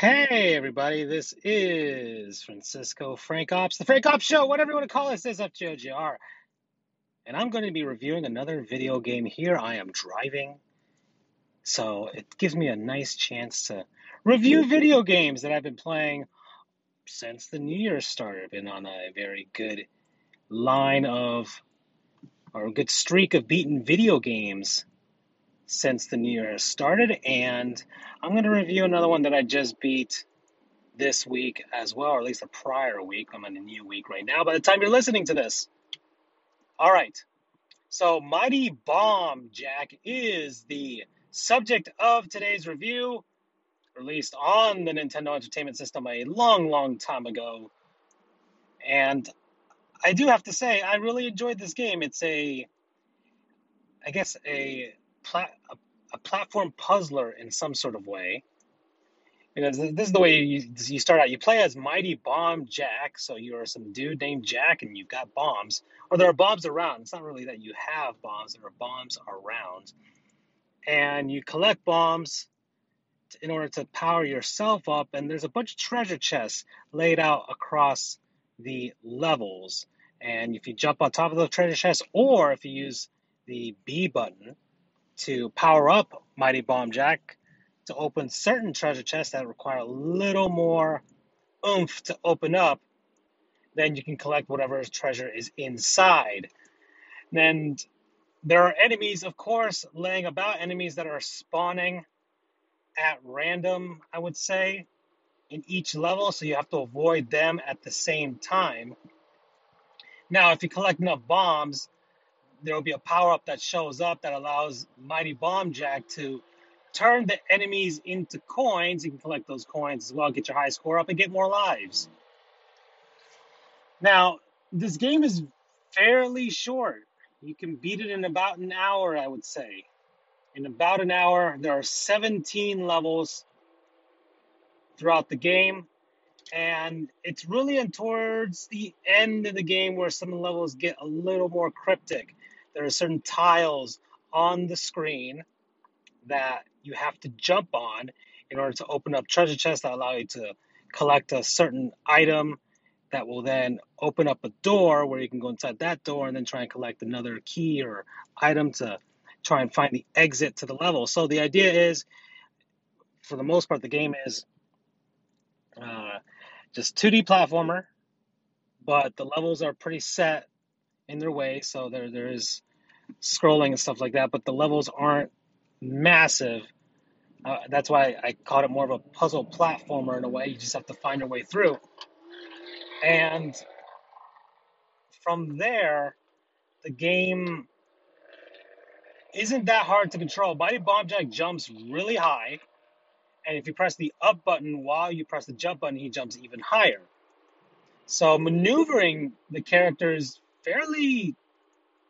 Hey everybody, this is Francisco Frank Ops, the Frank Ops Show, whatever you want to call it, says FJOJR. And I'm going to be reviewing another video game here. I am driving, so it gives me a nice chance to review video games that I've been playing since the new year started. I've been on a very good line of, or a good streak of beaten video games since the new year has started, and I'm going to review another one that I just beat this week as well, or at least the prior week. I'm in a new week right now by the time you're listening to this. All right. So, Mighty Bomb Jack is the subject of today's review, released on the Nintendo Entertainment System a long, long time ago. And I do have to say, I really enjoyed this game. It's a, I guess, a plat, a, a platform puzzler in some sort of way. Because this is the way you, you start out. You play as Mighty Bomb Jack, so you're some dude named Jack and you've got bombs. Or there are bombs around. It's not really that you have bombs, there are bombs around. And you collect bombs in order to power yourself up, and there's a bunch of treasure chests laid out across the levels. And if you jump on top of the treasure chests, or if you use the B button, to power up Mighty Bomb Jack to open certain treasure chests that require a little more oomph to open up, then you can collect whatever treasure is inside. And there are enemies, of course, laying about, enemies that are spawning at random, I would say, in each level, so you have to avoid them at the same time. Now, if you collect enough bombs, there will be a power up that shows up that allows Mighty Bomb Jack to turn the enemies into coins. You can collect those coins as well, get your high score up, and get more lives. Now, this game is fairly short. You can beat it in about an hour, I would say. In about an hour, there are 17 levels throughout the game. And it's really towards the end of the game where some of the levels get a little more cryptic. There are certain tiles on the screen that you have to jump on in order to open up treasure chests that allow you to collect a certain item that will then open up a door where you can go inside that door and then try and collect another key or item to try and find the exit to the level. So the idea is, for the most part, the game is uh, just 2D platformer, but the levels are pretty set in their way. So there there is scrolling and stuff like that, but the levels aren't massive. Uh, that's why I called it more of a puzzle platformer in a way. You just have to find your way through. And from there, the game isn't that hard to control. Mighty Bomb Jack jumps really high, and if you press the up button while you press the jump button, he jumps even higher. So maneuvering the character is fairly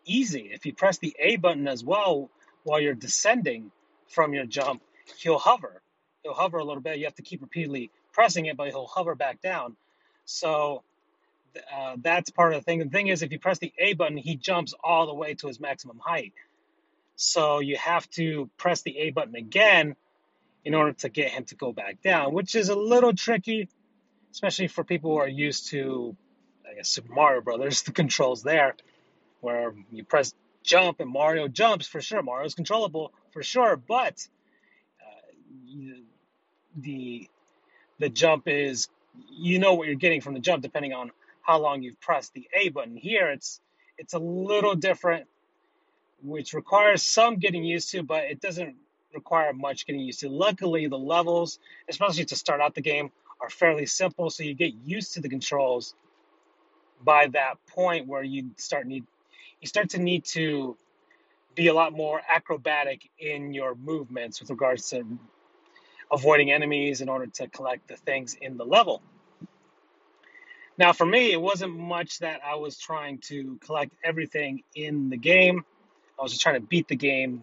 easy. If you press the A button as well while you're descending from your jump, he'll hover. He'll hover a little bit. You have to keep repeatedly pressing it, but he'll hover back down. So uh, that's part of the thing. The thing is, if you press the A button, he jumps all the way to his maximum height. So you have to press the A button again in order to get him to go back down, which is a little tricky, especially for people who are used to, I guess, Super Mario Brothers, the controls there, where you press jump and Mario jumps for sure. Mario's controllable for sure, but uh, the the jump is you know what you're getting from the jump depending on how long you've pressed the A button. Here it's it's a little different, which requires some getting used to, but it doesn't require much getting used to. Luckily, the levels, especially to start out the game, are fairly simple, so you get used to the controls by that point where you start need you start to need to be a lot more acrobatic in your movements with regards to avoiding enemies in order to collect the things in the level. Now, for me, it wasn't much that I was trying to collect everything in the game. I was just trying to beat the game,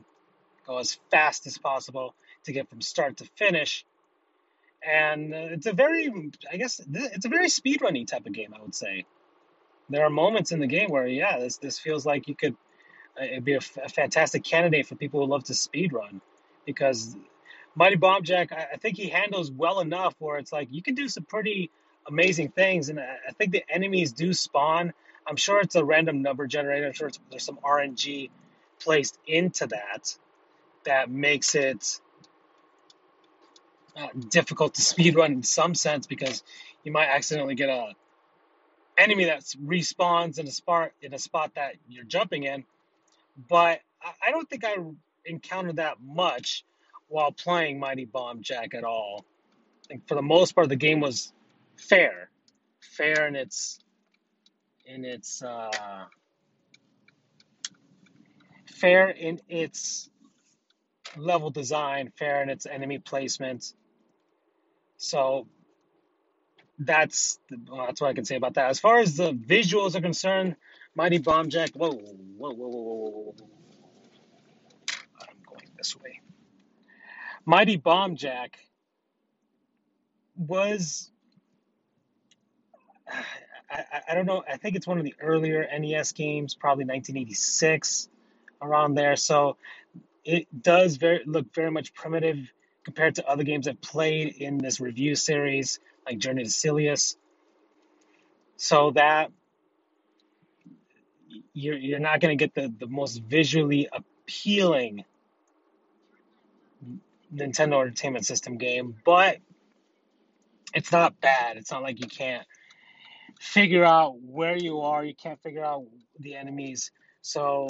go as fast as possible to get from start to finish. And uh, it's a very, I guess, it's a very speedrunning type of game, I would say. There are moments in the game where, yeah, this this feels like you could, uh, it'd be a, f- a fantastic candidate for people who love to speed run because Mighty Bomb Jack, I, I think he handles well enough where it's like you can do some pretty amazing things, and I, I think the enemies do spawn. I'm sure it's a random number generator. I'm sure there's some RNG placed into that that makes it uh, difficult to speed run in some sense because you might accidentally get a enemy that respawns in a spot in a spot that you're jumping in. But I, don't think I encountered that much while playing Mighty Bomb Jack at all. I think for the most part the game was fair, fair in its in its uh, fair in its level design, fair in its enemy placement. So that's well, that's what I can say about that. As far as the visuals are concerned, Mighty Bomb Jack. Whoa, whoa, whoa, whoa, whoa, whoa, whoa. I'm going this way. Mighty Bomb Jack was. I, I don't know. I think it's one of the earlier NES games, probably 1986, around there. So it does very look very much primitive compared to other games I've played in this review series, like Journey to Silius. So that you're you're not going to get the the most visually appealing Nintendo Entertainment System game, but it's not bad. It's not like you can't figure out where you are. You can't figure out the enemies. So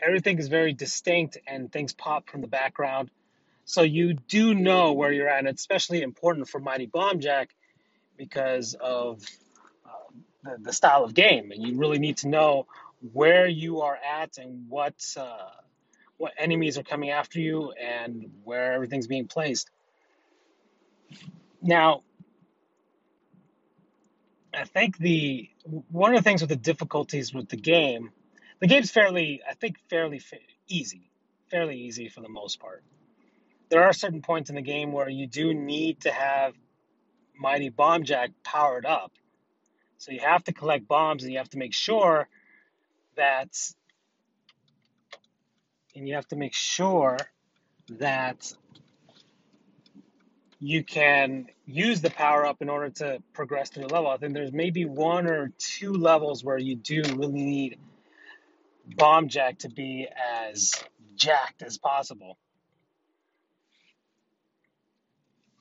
everything is very distinct and things pop from the background. So you do know where you're at. And it's especially important for Mighty Bomb Jack because of uh, the, the style of game. And you really need to know where you are at and what uh, what enemies are coming after you and where everything's being placed. Now, I think the one of the things with the difficulties with the game, the game's fairly, I think, fairly fa- easy, fairly easy for the most part. There are certain points in the game where you do need to have Mighty Bomb Jack powered up. So you have to collect bombs and you have to make sure that, and you have to make sure that you can use the power up in order to progress through the level. I think there's maybe one or two levels where you do really need Bomb Jack to be as jacked as possible,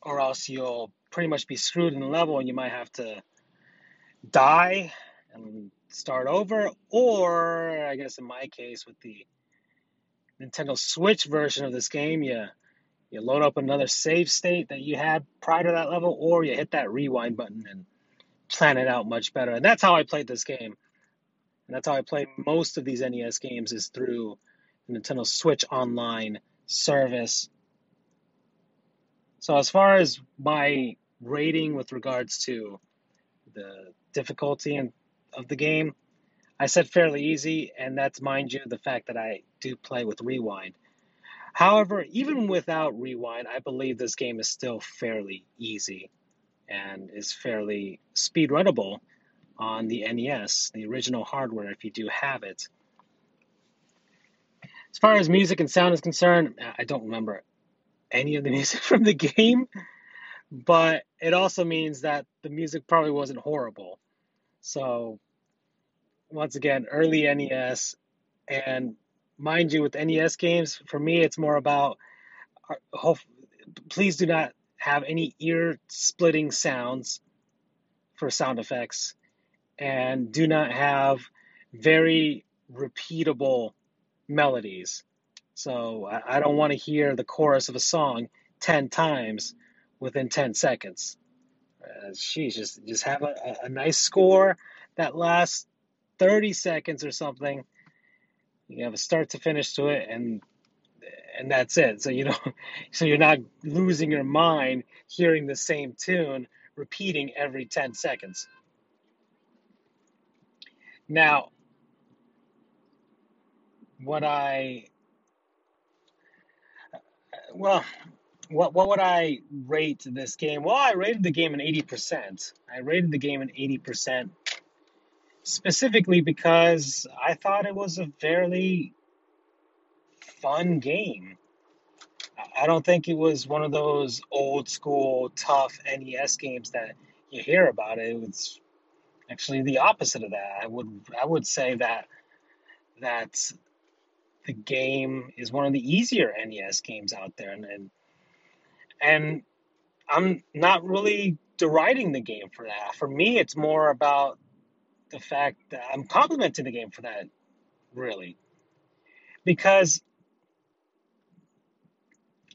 or else you'll pretty much be screwed in the level and you might have to die and start over, or I guess in my case with the Nintendo Switch version of this game, you you load up another save state that you had prior to that level, or you hit that rewind button and plan it out much better. And that's how I played this game. And that's how I play most of these NES games is through the Nintendo Switch Online service. So as far as my rating with regards to the difficulty and of the game, I said fairly easy, and that's mind you the fact that I do play with rewind. However, even without rewind, I believe this game is still fairly easy and is fairly speedrunnable on the NES, the original hardware, if you do have it. As far as music and sound is concerned, I don't remember any of the music from the game, but it also means that the music probably wasn't horrible. So, once again, early NES, and mind you, with NES games, for me, it's more about uh, hope, please do not have any ear splitting sounds for sound effects and do not have very repeatable melodies. So I, I don't want to hear the chorus of a song 10 times within 10 seconds. Uh, sheesh, just, just have a, a nice score that lasts 30 seconds or something. You have a start to finish to it, and and that's it. So you know, so you're not losing your mind hearing the same tune repeating every 10 seconds. Now, what I well, what what would I rate this game? Well, I rated the game an 80%. I rated the game an 80% specifically because I thought it was a fairly fun game. I don't think it was one of those old school tough NES games that you hear about. It was actually the opposite of that. I would I would say that that the game is one of the easier NES games out there, and and, and I'm not really deriding the game for that. For me, it's more about the fact that I'm complimenting the game for that, really, because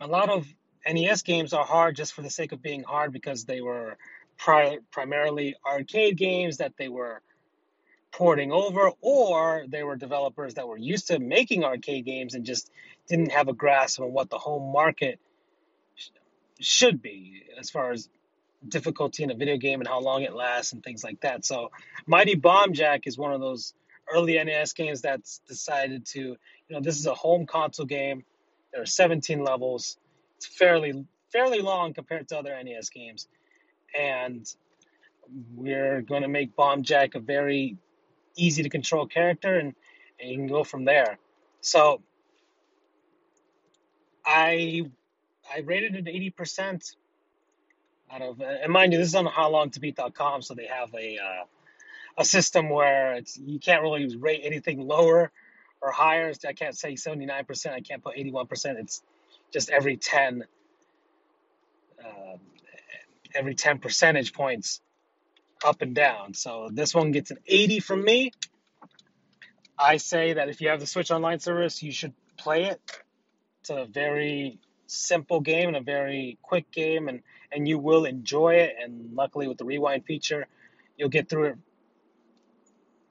a lot of NES games are hard just for the sake of being hard because they were pri- primarily arcade games that they were porting over, or they were developers that were used to making arcade games and just didn't have a grasp on what the home market sh- should be as far as difficulty in a video game and how long it lasts and things like that. So, Mighty Bomb Jack is one of those early NES games that's decided to, you know, this is a home console game. There are 17 levels. It's fairly fairly long compared to other NES games, and we're going to make Bomb Jack a very easy to control character, and, and you can go from there. So I I rated it 80% out of, and mind you, this is on howlongtobeat.com, so they have a uh, a system where it's you can't really rate anything lower or higher. I can't say 79%. I can't put 81%. It's just every 10 uh, every 10 percentage points up and down. So this one gets an 80 from me. I say that if you have the Switch Online service, you should play it. It's a very simple game and a very quick game, and, and you will enjoy it. And luckily, with the rewind feature, you'll get through it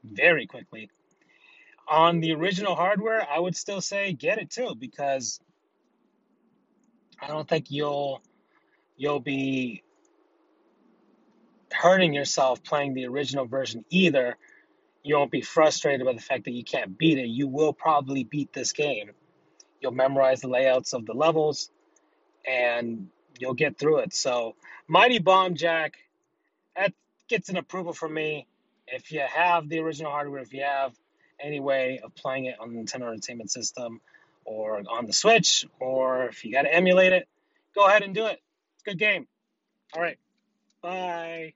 very quickly. On the original hardware, I would still say get it too, because I don't think you'll you'll be hurting yourself playing the original version either. You won't be frustrated by the fact that you can't beat it. You will probably beat this game. You'll memorize the layouts of the levels and you'll get through it. So, Mighty Bomb Jack, that gets an approval from me. If you have the original hardware, if you have any way of playing it on the Nintendo Entertainment System or on the Switch, or if you got to emulate it, go ahead and do it. It's a good game. All right. Bye.